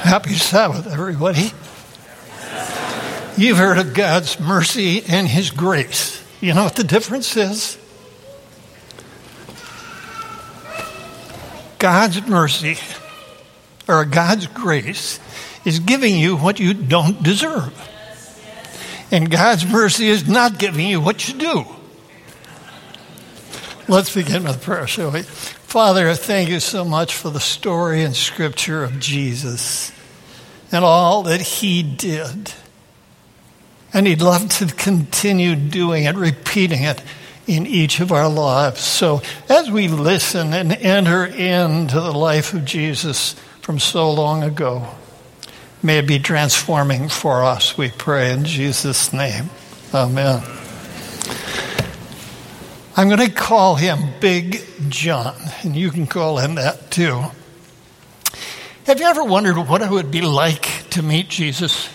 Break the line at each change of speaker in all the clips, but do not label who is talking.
Happy Sabbath, everybody. You've heard of God's mercy and His grace. You know what the difference is? God's mercy or God's grace is giving you what you don't deserve. And God's mercy is not giving you what you do. Let's begin with prayer, shall we? Father, thank you so much for the story and scripture of Jesus and all that he did. And he'd love to continue doing it, repeating it in each of our lives. So as we listen and enter into the life of Jesus from so long ago, may it be transforming for us, we pray in Jesus' name. Amen. I'm going to call him Big John, and you can call him that too. Have you ever wondered what it would be like to meet Jesus?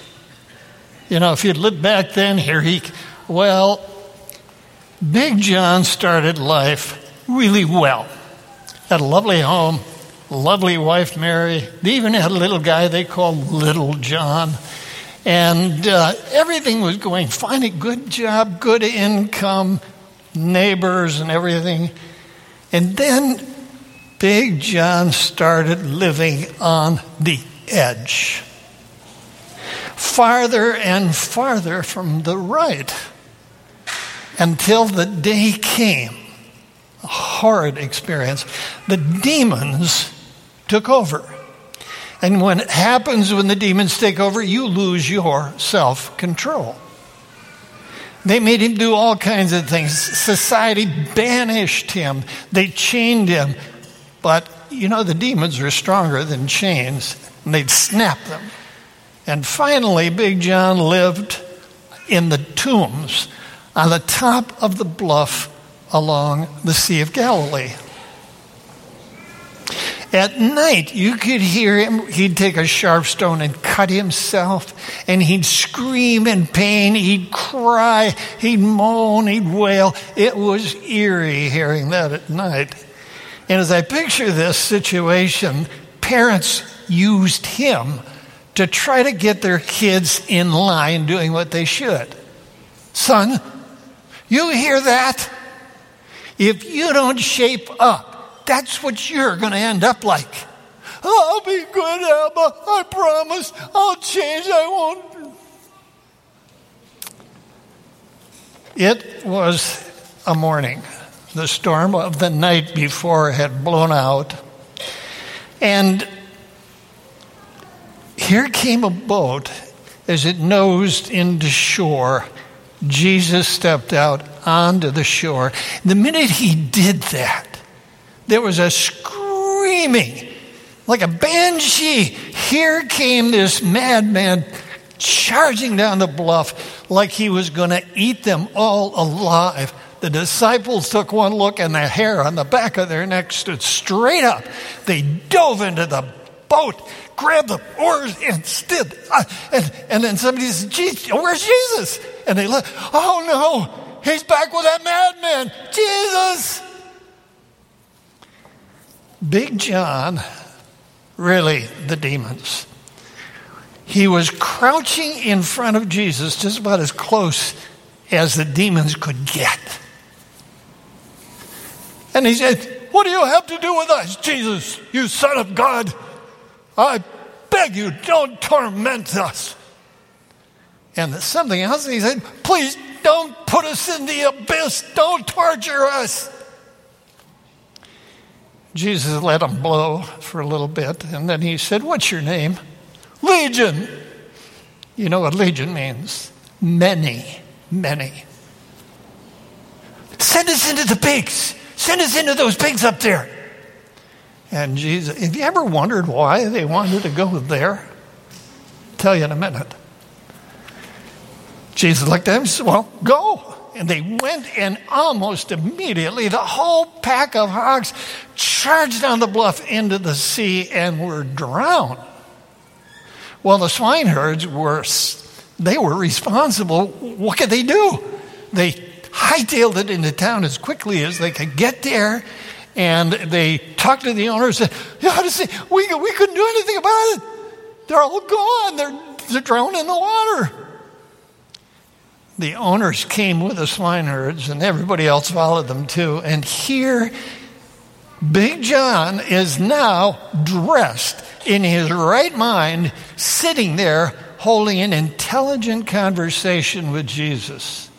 You know, if you'd lived back then, here he, well, Big John started life really well. Had a lovely home, lovely wife Mary. They even had a little guy they called Little John. And uh, everything was going fine. A good job, good income, neighbors, and everything. And then Big John started living on the edge farther and farther from the right until the day came. A horrid experience. The demons took over. And when it happens when the demons take over, you lose your self control. They made him do all kinds of things. Society banished him, they chained him. But you know, the demons are stronger than chains, and they'd snap them. And finally, Big John lived in the tombs on the top of the bluff along the Sea of Galilee. At night, you could hear him. He'd take a sharp stone and cut himself, and he'd scream in pain. He'd cry, he'd moan, he'd wail. It was eerie hearing that at night. And as I picture this situation, parents used him to try to get their kids in line doing what they should. Son, you hear that? If you don't shape up, that's what you're going to end up like. I'll be good, Abba. I promise. I'll change. I won't. It was a morning. The storm of the night before had blown out. And here came a boat as it nosed into shore. Jesus stepped out onto the shore. The minute he did that, there was a screaming like a banshee. Here came this madman charging down the bluff like he was going to eat them all alive. The disciples took one look, and the hair on the back of their neck stood straight up. They dove into the boat grabbed the oars and stood. Uh, and, and then somebody said, where's Jesus? And they look, oh no, he's back with that madman. Jesus. Big John, really the demons. He was crouching in front of Jesus, just about as close as the demons could get. And he said, What do you have to do with us, Jesus, you son of God? I beg you, don't torment us. And something else, he said, please don't put us in the abyss. Don't torture us. Jesus let him blow for a little bit, and then he said, What's your name? Legion. You know what legion means? Many, many. Send us into the pigs. Send us into those pigs up there. And Jesus, have you ever wondered why they wanted to go there? I'll tell you in a minute. Jesus looked at them and said, Well, go. And they went, and almost immediately the whole pack of hogs charged down the bluff into the sea and were drowned. Well, the swineherds were, they were responsible. What could they do? They hightailed it into town as quickly as they could get there and they talked to the owner and said, we, we couldn't do anything about it. They're all gone. They're, they're drowned in the water. The owners came with the swineherds, and everybody else followed them too. And here, Big John is now dressed in his right mind, sitting there holding an intelligent conversation with Jesus.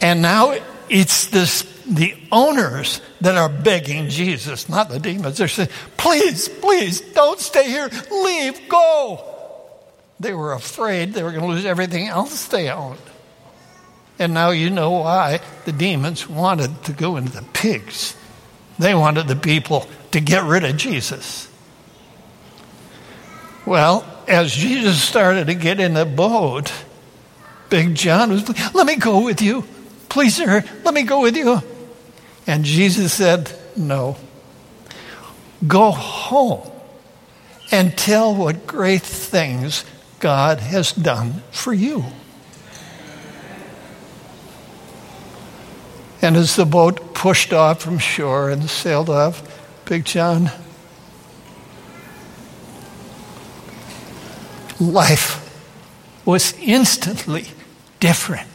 And now it's this, the owners that are begging Jesus, not the demons. They're saying, please, please, don't stay here. Leave, go. They were afraid they were going to lose everything else they owned. And now you know why the demons wanted to go into the pigs. They wanted the people to get rid of Jesus. Well, as Jesus started to get in the boat, Big John was, Let me go with you. Please, sir, let me go with you. And Jesus said, No. Go home and tell what great things God has done for you. And as the boat pushed off from shore and sailed off, Big John, life was instantly different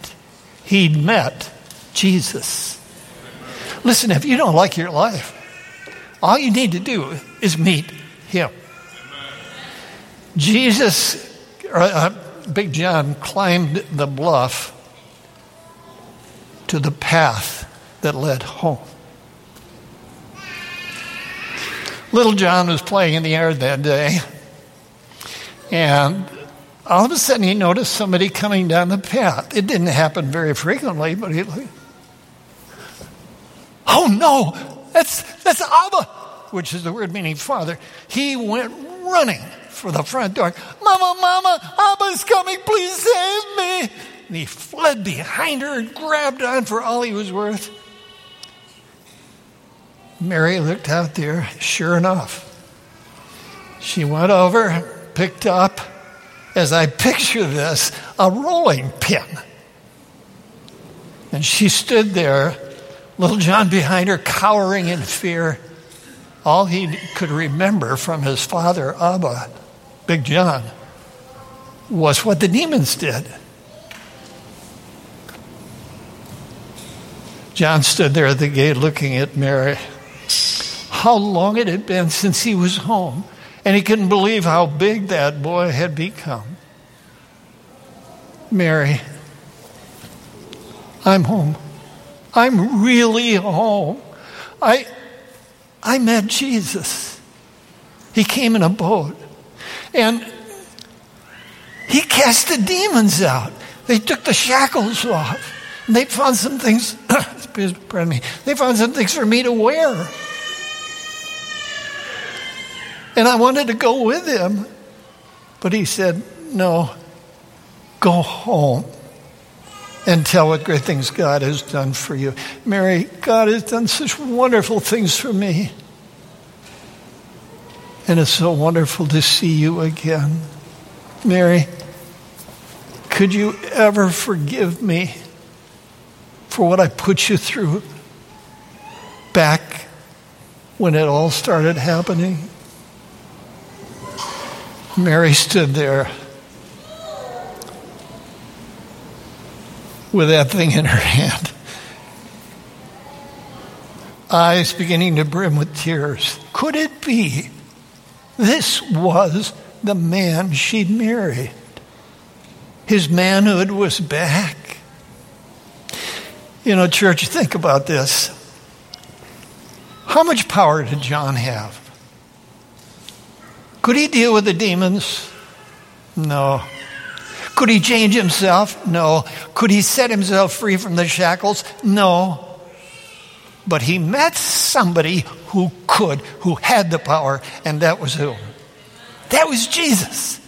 he'd met Jesus. Listen, if you don't like your life, all you need to do is meet him. Jesus, uh, Big John, climbed the bluff to the path that led home. Little John was playing in the air that day, and all of a sudden he noticed somebody coming down the path. It didn't happen very frequently, but he, oh no, that's, that's Abba, which is the word meaning father. He went running for the front door. Mama, mama, Abba's coming, please save me. And he fled behind her and grabbed on for all he was worth. Mary looked out there, sure enough. She went over, picked up as I picture this, a rolling pin. And she stood there, little John behind her, cowering in fear. All he could remember from his father, Abba, Big John, was what the demons did. John stood there at the gate looking at Mary. How long it had been since he was home. And he couldn't believe how big that boy had become. Mary, I'm home. I'm really home. I, I met Jesus. He came in a boat. And he cast the demons out. They took the shackles off. And they found some things, pardon me, they found some things for me to wear. And I wanted to go with him. But he said, No, go home and tell what great things God has done for you. Mary, God has done such wonderful things for me. And it's so wonderful to see you again. Mary, could you ever forgive me for what I put you through back when it all started happening? Mary stood there with that thing in her hand, eyes beginning to brim with tears. Could it be this was the man she'd married? His manhood was back. You know, church, think about this. How much power did John have? Could he deal with the demons? No. Could he change himself? No. Could he set himself free from the shackles? No. But he met somebody who could, who had the power, and that was who? That was Jesus.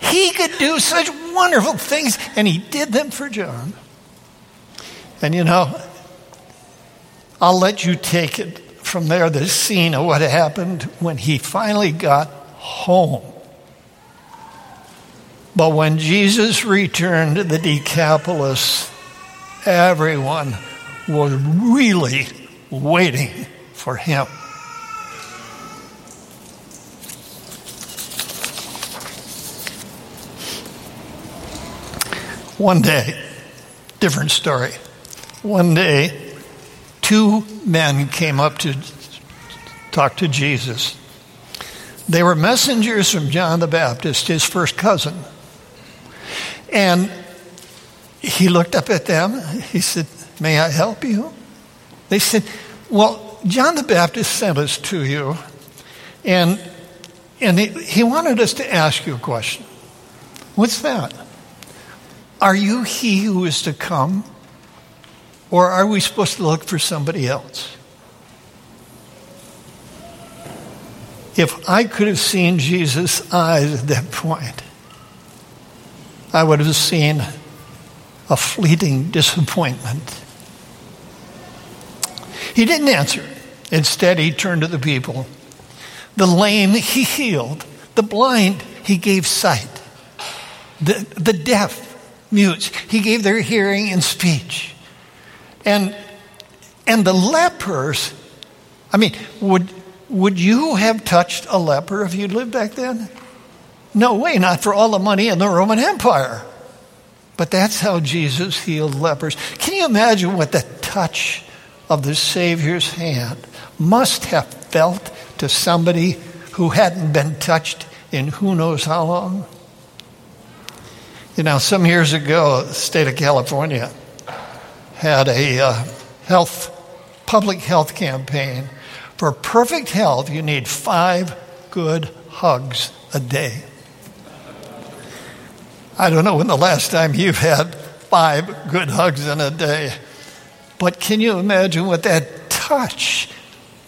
He could do such wonderful things, and he did them for John. And you know, I'll let you take it from there, the scene of what happened when he finally got home. But when Jesus returned to the Decapolis, everyone was really waiting for him. One day, different story. One day, two men came up to talk to Jesus. They were messengers from John the Baptist, his first cousin. And he looked up at them. He said, May I help you? They said, Well, John the Baptist sent us to you, and, and he, he wanted us to ask you a question. What's that? Are you he who is to come? Or are we supposed to look for somebody else? If I could have seen Jesus' eyes at that point, I would have seen a fleeting disappointment. He didn't answer. Instead, he turned to the people. The lame he healed, the blind he gave sight, the, the deaf, mutes, he gave their hearing and speech. And, and the lepers, I mean, would, would you have touched a leper if you'd lived back then? No way, not for all the money in the Roman Empire. But that's how Jesus healed lepers. Can you imagine what the touch of the Savior's hand must have felt to somebody who hadn't been touched in who knows how long? You know, some years ago, the state of California had a uh, health, public health campaign. For perfect health, you need five good hugs a day. I don't know when the last time you've had five good hugs in a day, but can you imagine what that touch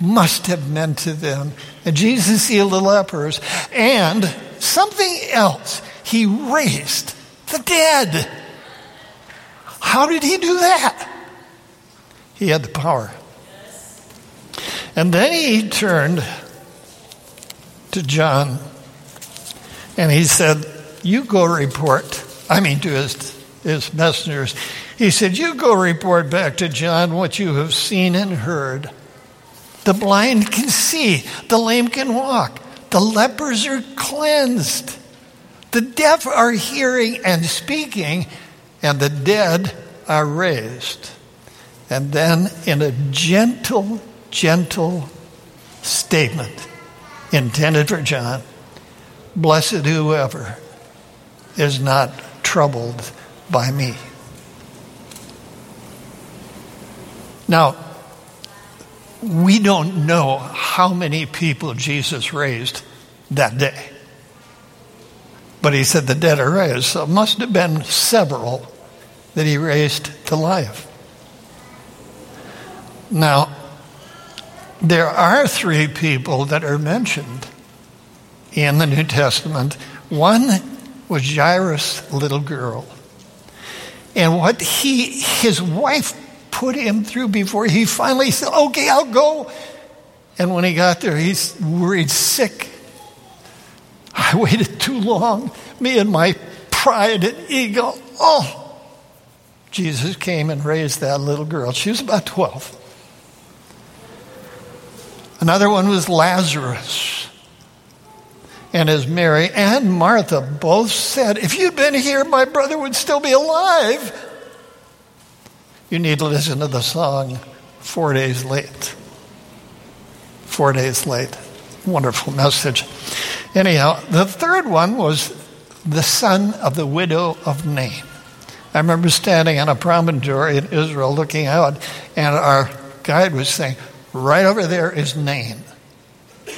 must have meant to them? And Jesus healed the lepers, and something else, he raised the dead. How did he do that? He had the power. And then he turned to John and he said, You go report. I mean, to his, his messengers. He said, You go report back to John what you have seen and heard. The blind can see, the lame can walk, the lepers are cleansed, the deaf are hearing and speaking, and the dead are raised. And then, in a gentle, gentle statement intended for John, blessed whoever is not troubled by me. Now, we don't know how many people Jesus raised that day. But he said the dead are raised, so it must have been several that he raised to life. Now, there are three people that are mentioned in the New Testament. One was Jairus' little girl. And what he, his wife put him through before he finally said, Okay, I'll go. And when he got there, he's worried sick. I waited too long. Me and my pride and ego. Oh, Jesus came and raised that little girl. She was about 12. Another one was Lazarus. And as Mary and Martha both said, If you'd been here, my brother would still be alive. You need to listen to the song Four Days Late. Four Days Late. Wonderful message. Anyhow, the third one was the son of the widow of Nain. I remember standing on a promontory in Israel looking out, and our guide was saying, Right over there is Nain.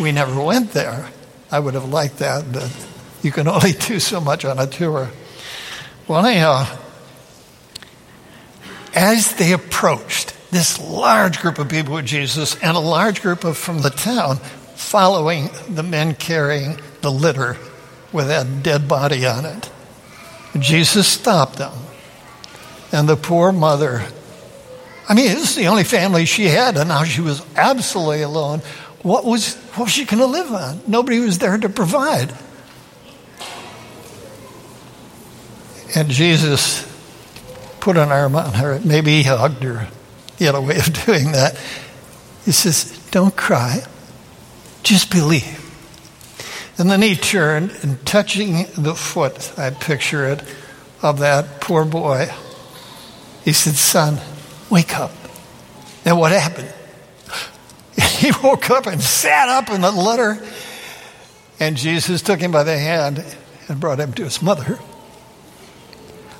We never went there. I would have liked that, but you can only do so much on a tour. Well, anyhow, as they approached this large group of people with Jesus and a large group of from the town following the men carrying the litter with that dead body on it, Jesus stopped them. And the poor mother I mean, this is the only family she had, and now she was absolutely alone. What was, what was she going to live on? Nobody was there to provide. And Jesus put an arm on her. Maybe he hugged her. He had a way of doing that. He says, Don't cry, just believe. And then he turned and touching the foot, I picture it, of that poor boy. He said, Son, wake up. And what happened? He woke up and sat up in the litter, and Jesus took him by the hand and brought him to his mother.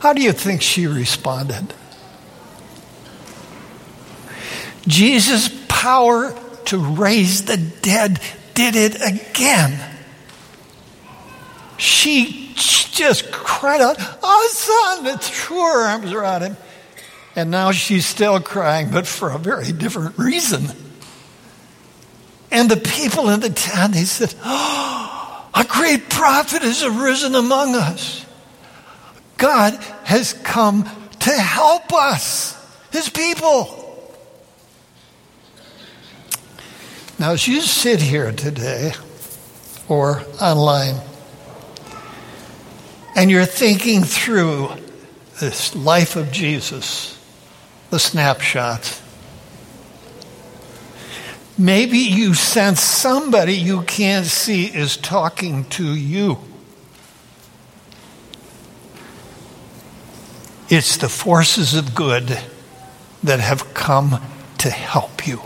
How do you think she responded? Jesus' power to raise the dead did it again. She just cried out, Oh, son, and threw her arms around him. And now she's still crying, but for a very different reason. And the people in the town, they said, Oh, a great prophet has arisen among us. God has come to help us, his people. Now, as you sit here today or online, and you're thinking through this life of Jesus, the snapshot, maybe you sense somebody you can't see is talking to you. It's the forces of good that have come to help you.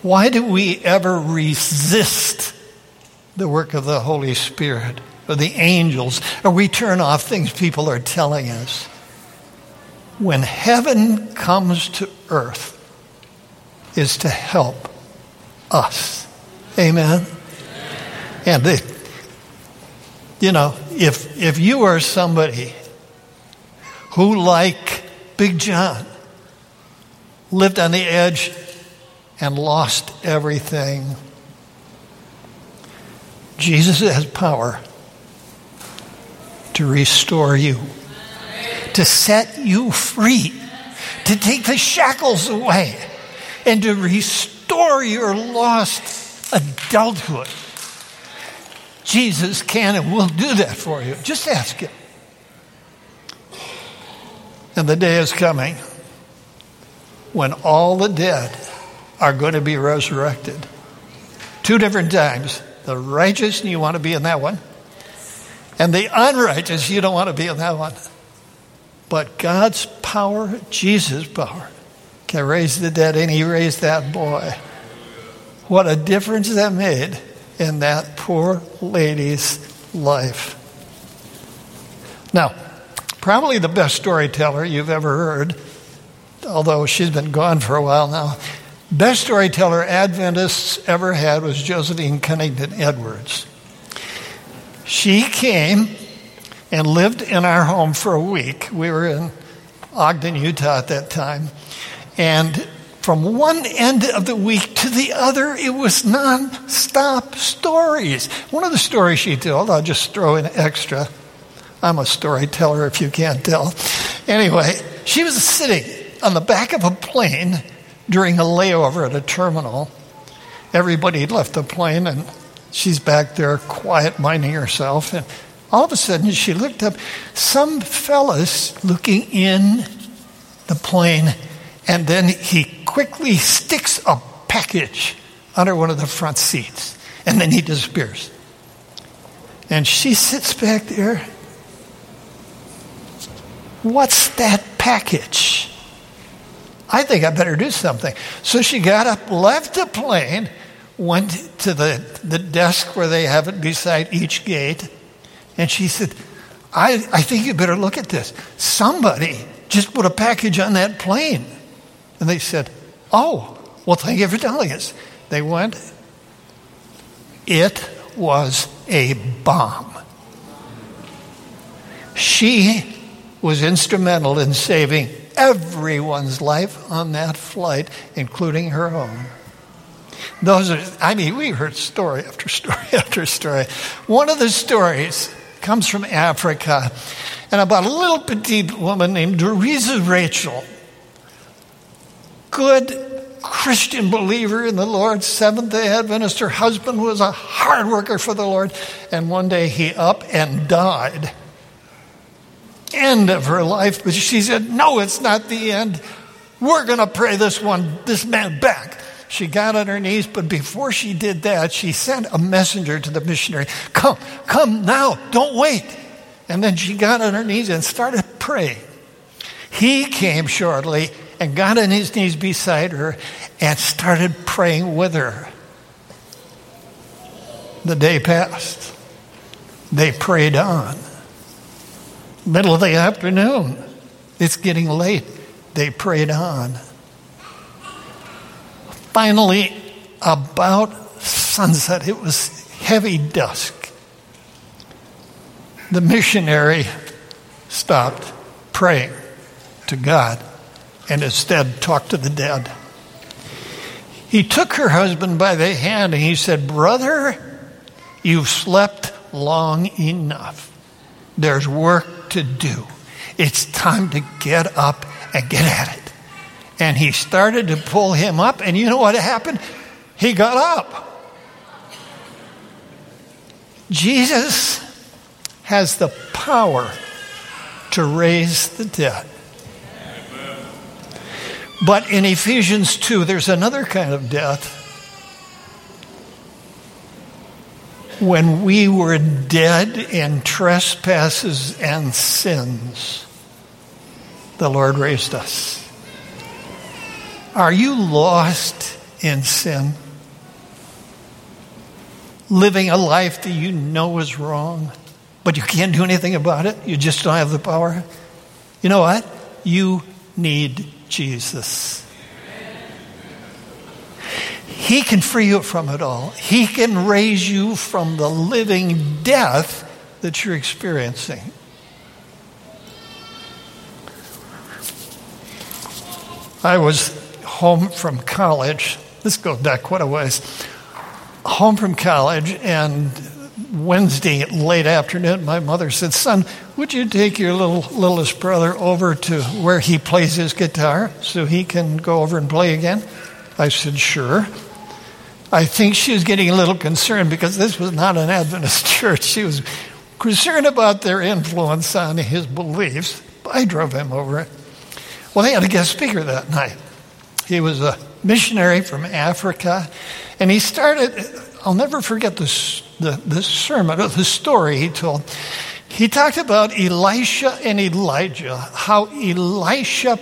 Why do we ever resist the work of the Holy Spirit or the angels, or we turn off things people are telling us? When heaven comes to earth, is to help us. Amen. And they, you know, if if you are somebody who, like Big John, lived on the edge and lost everything. Jesus has power to restore you, to set you free, to take the shackles away, and to restore your lost adulthood. Jesus can and will do that for you. Just ask Him. And the day is coming when all the dead are going to be resurrected. Two different times. The righteous, you want to be in that one. And the unrighteous, you don't want to be in that one. But God's power, Jesus' power, can raise the dead, and He raised that boy. What a difference that made in that poor lady's life. Now, probably the best storyteller you've ever heard, although she's been gone for a while now, Best storyteller Adventists ever had was Josephine Cunnington Edwards. She came and lived in our home for a week. We were in Ogden, Utah at that time. And from one end of the week to the other, it was non-stop stories. One of the stories she told, I'll just throw in extra. I'm a storyteller if you can't tell. Anyway, she was sitting on the back of a plane during a layover at a terminal. Everybody had left the plane, and she's back there quiet, minding herself. And all of a sudden, she looked up. Some fellas looking in the plane, and then he quickly sticks a package under one of the front seats, and then he disappears. And she sits back there. What's that package? I think I better do something. So she got up, left the plane, went to the, the desk where they have it beside each gate, and she said, I, I think you better look at this. Somebody just put a package on that plane. And they said, Oh, well, thank you for telling us. They went. It was a bomb. She was instrumental in saving everyone's life on that flight, including her own. Those are, I mean, we heard story after story after story. One of the stories comes from Africa and about a little petite woman named Teresa Rachel. Good Christian believer in the Lord, Seventh day Adventist. Her husband was a hard worker for the Lord, and one day he up and died end of her life, but she said, No, it's not the end. We're going to pray this one, this man back. She got on her knees, but before she did that, she sent a messenger to the missionary Come, come now, don't wait. And then she got on her knees and started praying. He came shortly and got on his knees beside her and started praying with her. The day passed. They prayed on. Middle of the afternoon. It's getting late. They prayed on. Finally, about sunset, it was heavy dusk. The missionary stopped praying to God and instead talked to the dead. He took her husband by the hand and he said, Brother, you've slept long enough. There's work to do. It's time to get up and get at it. And he started to pull him up, and you know what happened? He got up. Jesus has the power to raise the dead. But in Ephesians 2, there's another kind of death. When we were dead in trespasses and sins, the Lord raised us. Are you lost in sin? Living a life that you know is wrong, but you can't do anything about it? You just don't have the power? You know what? You need Jesus. He can free you from it all. He can raise you from the living death that you're experiencing. I was home from college. This goes back quite a ways. Home from college, and Wednesday late afternoon, my mother said, Son, would you take your little littlest brother over to where he plays his guitar so he can go over and play again? I said, Sure. I think she was getting a little concerned because this was not an Adventist church. She was concerned about their influence on his beliefs. I drove him over. Well, they had a guest speaker that night. He was a missionary from Africa, and he started, I'll never forget this the, the sermon, the story he told. He talked about Elisha and Elijah, how Elisha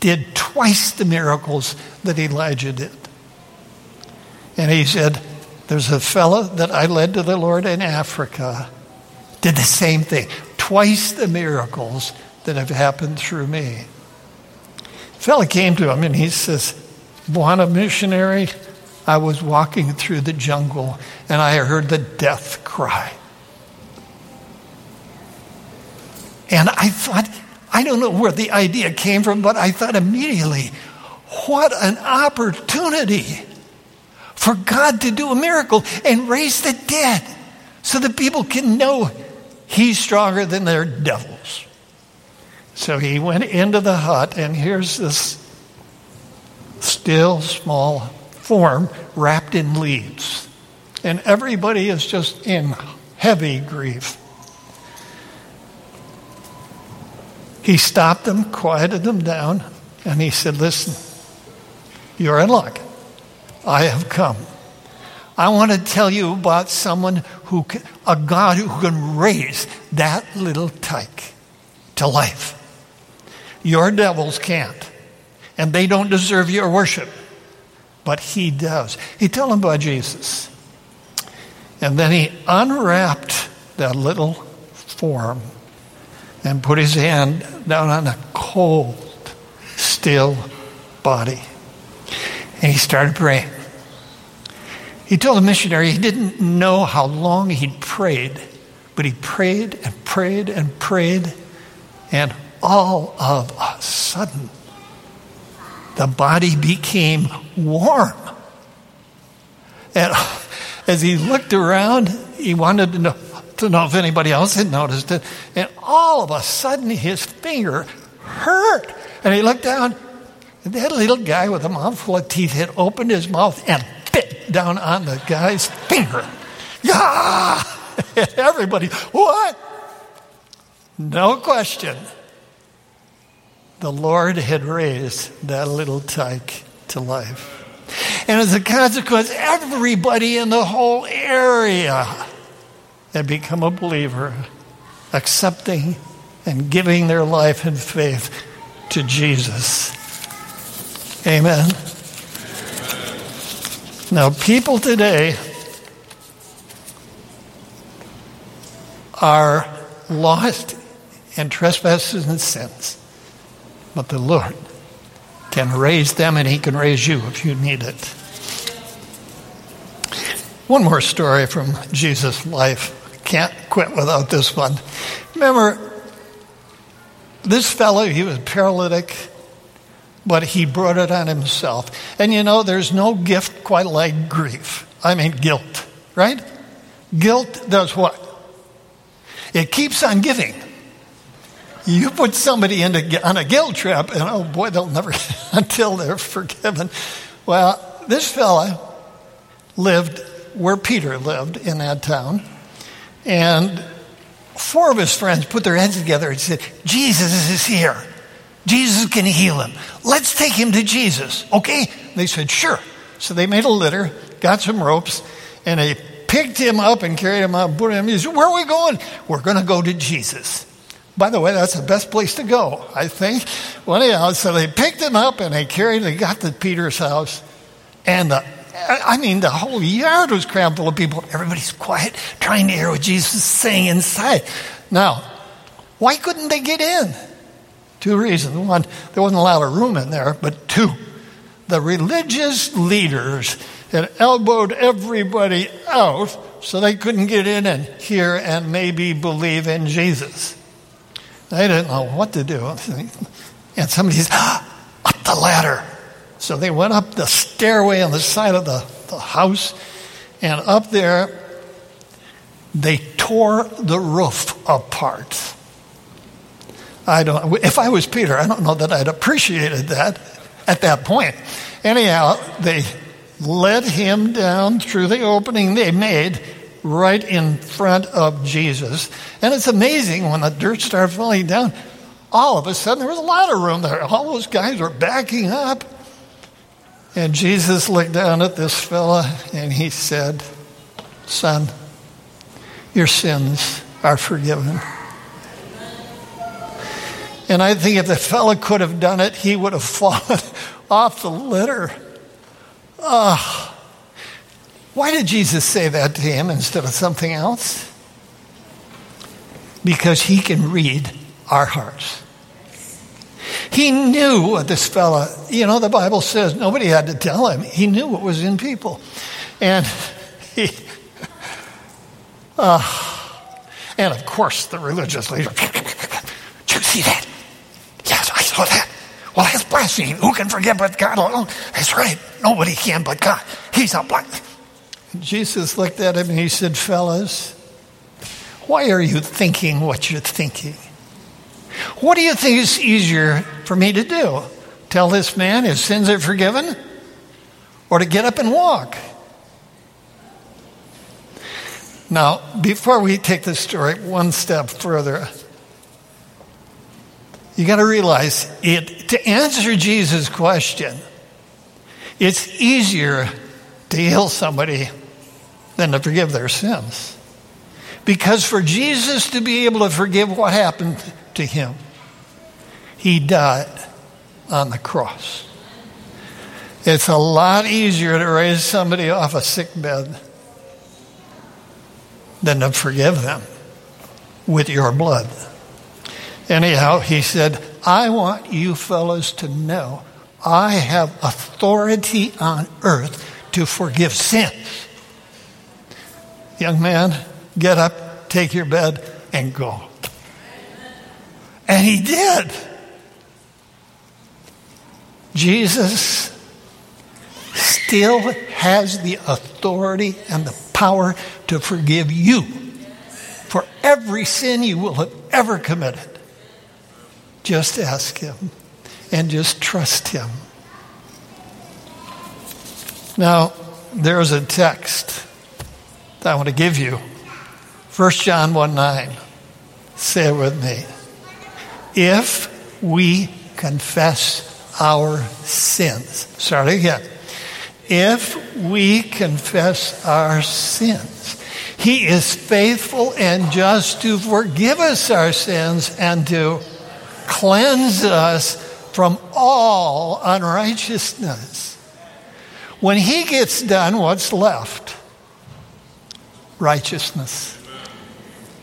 did twice the miracles that Elijah did. And he said, There's a fellow that I led to the Lord in Africa, did the same thing, twice the miracles that have happened through me. A fellow came to him and he says, Want a missionary? I was walking through the jungle and I heard the death cry. And I thought, I don't know where the idea came from, but I thought immediately, what an opportunity for God to do a miracle and raise the dead so that people can know He's stronger than their devils. So he went into the hut, and here's this still small form wrapped in leaves. And everybody is just in heavy grief. He stopped them, quieted them down, and he said, Listen, you're in luck. I have come. I want to tell you about someone who, can, a God who can raise that little tyke to life. Your devils can't, and they don't deserve your worship but he does. He told them about Jesus. And then he unwrapped that little form and put his hand down on a cold, still body. And he started praying. He told the missionary he didn't know how long he'd prayed, but he prayed and prayed and prayed, and all of a sudden, the body became warm. And as he looked around, he wanted to know, to know if anybody else had noticed it. And all of a sudden, his finger hurt. And he looked down, and that little guy with a mouthful of teeth had opened his mouth and bit down on the guy's finger. Yeah! Everybody, what? No question the Lord had raised that little tyke to life. And as a consequence, everybody in the whole area had become a believer. accepting and giving their life and faith to Jesus. Amen. Now, people today are lost in trespasses and sins, but the Lord can raise them and He can raise you if you need it. One more story from Jesus' life. Can't quit without this one. Remember, this fellow, he was paralytic, but he brought it on himself. And you know, there's no gift quite like grief. I mean, guilt, right? Guilt does what? It keeps on giving. You put somebody into, on a guilt trip, and oh boy, they'll never, until they're forgiven. Well, this fella lived where Peter lived in that town. And four of his friends put their heads together and said, Jesus is here. Jesus can heal him. Let's take him to Jesus, okay? They said, sure. So they made a litter, got some ropes, and they picked him up and carried him out, put him, he said, where are we going? We're going to go to Jesus. By the way, that's the best place to go, I think. Well, anyhow, so they picked him up and they carried, him, they got to Peter's house, and the I mean, the whole yard was crammed full of people. Everybody's quiet, trying to hear what Jesus is saying inside. Now, why couldn't they get in? Two reasons. One, there wasn't a lot of room in there, but two, the religious leaders had elbowed everybody out so they couldn't get in and hear and maybe believe in Jesus. They didn't know what to do. And somebody said, ah, up the ladder. So they went up the stairway on the side of the, the house, and up there, they tore the roof apart. I don't, if I was Peter, I don't know that I'd appreciated that at that point. Anyhow, they led him down through the opening they made right in front of Jesus. And it's amazing when the dirt started falling down, all of a sudden there was a lot of room there. All those guys were backing up. And Jesus looked down at this fella and he said, Son, your sins are forgiven. And I think if the fella could have done it, he would have fallen off the litter. Ah. Why did Jesus say that to him instead of something else? Because he can read our hearts. He knew what this fella, you know, the Bible says nobody had to tell him. He knew what was in people. And he, uh, and of course, the religious leader, did you see that? Yes, I saw that. Well, that's blasphemy. Who can forgive but God alone? That's right. Nobody can but God. He's a black. Jesus looked at him and he said, Fellas, why are you thinking what you're thinking? What do you think is easier for me to do? Tell this man his sins are forgiven? Or to get up and walk? Now, before we take this story one step further, you got to realize it to answer Jesus' question, it's easier to heal somebody than to forgive their sins. Because for Jesus to be able to forgive what happened to him. He died on the cross. It's a lot easier to raise somebody off a sick bed than to forgive them with your blood. Anyhow, he said, I want you fellows to know I have authority on earth to forgive sins. Young man, get up, take your bed, and go. And he did. Jesus still has the authority and the power to forgive you for every sin you will have ever committed. Just ask him and just trust him. Now, there's a text that I want to give you. 1 John 1 9. Say it with me if we confess our sins. Start again. If we confess our sins, He is faithful and just to forgive us our sins and to cleanse us from all unrighteousness. When he gets done, what's left? Righteousness.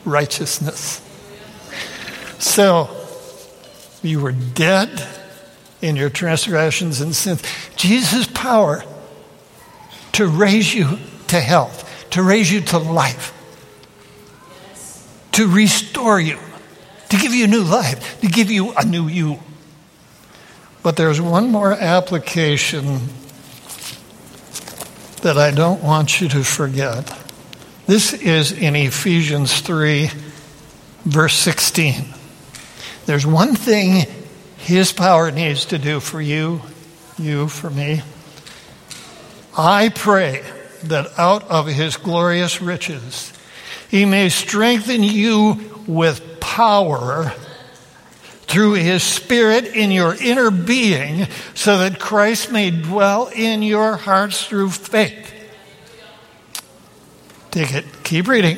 Righteousness. So, you were dead in your transgressions and sins. Jesus' power to raise you to health, to raise you to life, to restore you, to give you a new life, to give you a new you. But there's one more application that I don't want you to forget. This is in Ephesians 3, verse 16. There's one thing His power needs to do for you, you, for me. I pray that out of His glorious riches, He may strengthen you with power through his spirit in your inner being so that Christ may dwell in your hearts through faith. Take it, keep reading.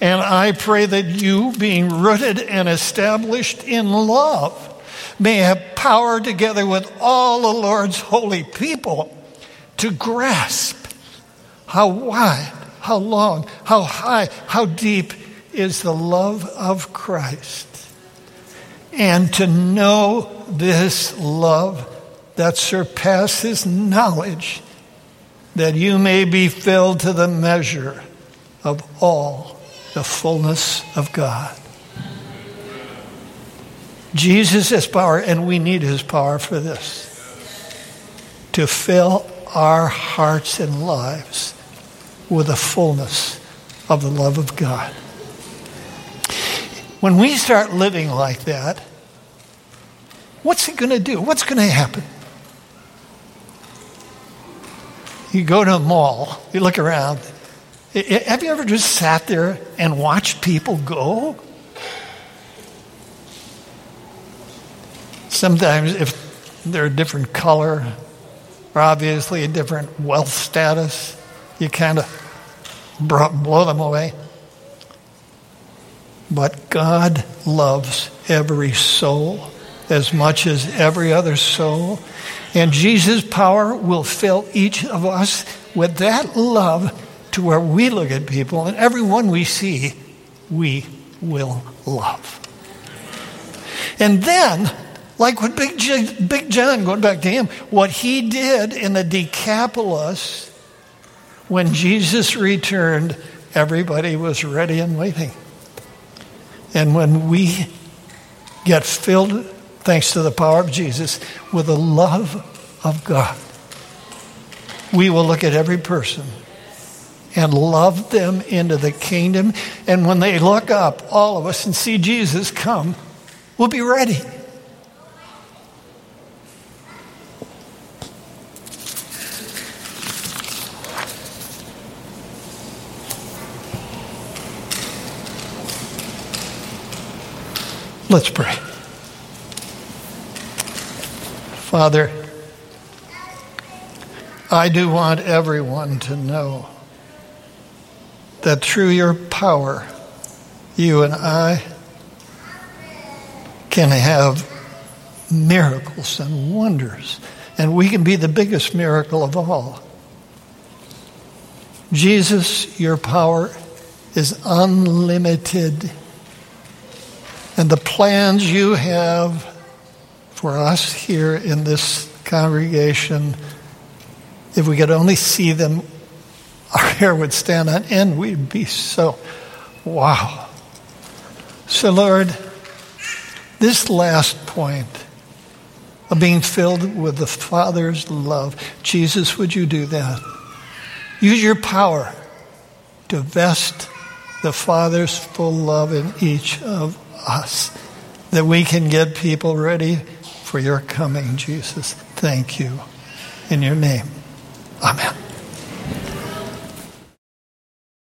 And I pray that you, being rooted and established in love, may have power together with all the Lord's holy people to grasp how wide, how long, how high, how deep is the love of Christ and to know this love that surpasses knowledge, that you may be filled to the measure of all the fullness of God. Jesus has power, and we need his power for this to fill our hearts and lives with the fullness of the love of God. When we start living like that, what's it going to do? What's going to happen? You go to a mall, you look around. Have you ever just sat there and watched people go? Sometimes, if they're a different color or obviously a different wealth status, you kind of blow them away. But God loves every soul as much as every other soul. And Jesus' power will fill each of us with that love to where we look at people and everyone we see, we will love. And then, like what Big, J- Big John, going back to him, what he did in the Decapolis when Jesus returned, everybody was ready and waiting. And when we get filled, thanks to the power of Jesus, with the love of God, we will look at every person and love them into the kingdom. And when they look up, all of us, and see Jesus come, we'll be ready. Let's pray. Father, I do want everyone to know that through your power, you and I can have miracles and wonders, and we can be the biggest miracle of all. Jesus, your power is unlimited and the plans you have for us here in this congregation, if we could only see them, our hair would stand on end. We'd be so, wow. So, Lord, this last point of being filled with the Father's love, Jesus, would you do that? Use your power to vest the Father's full love in each of us that we can get people ready for your coming, Jesus. Thank you. In your name, amen.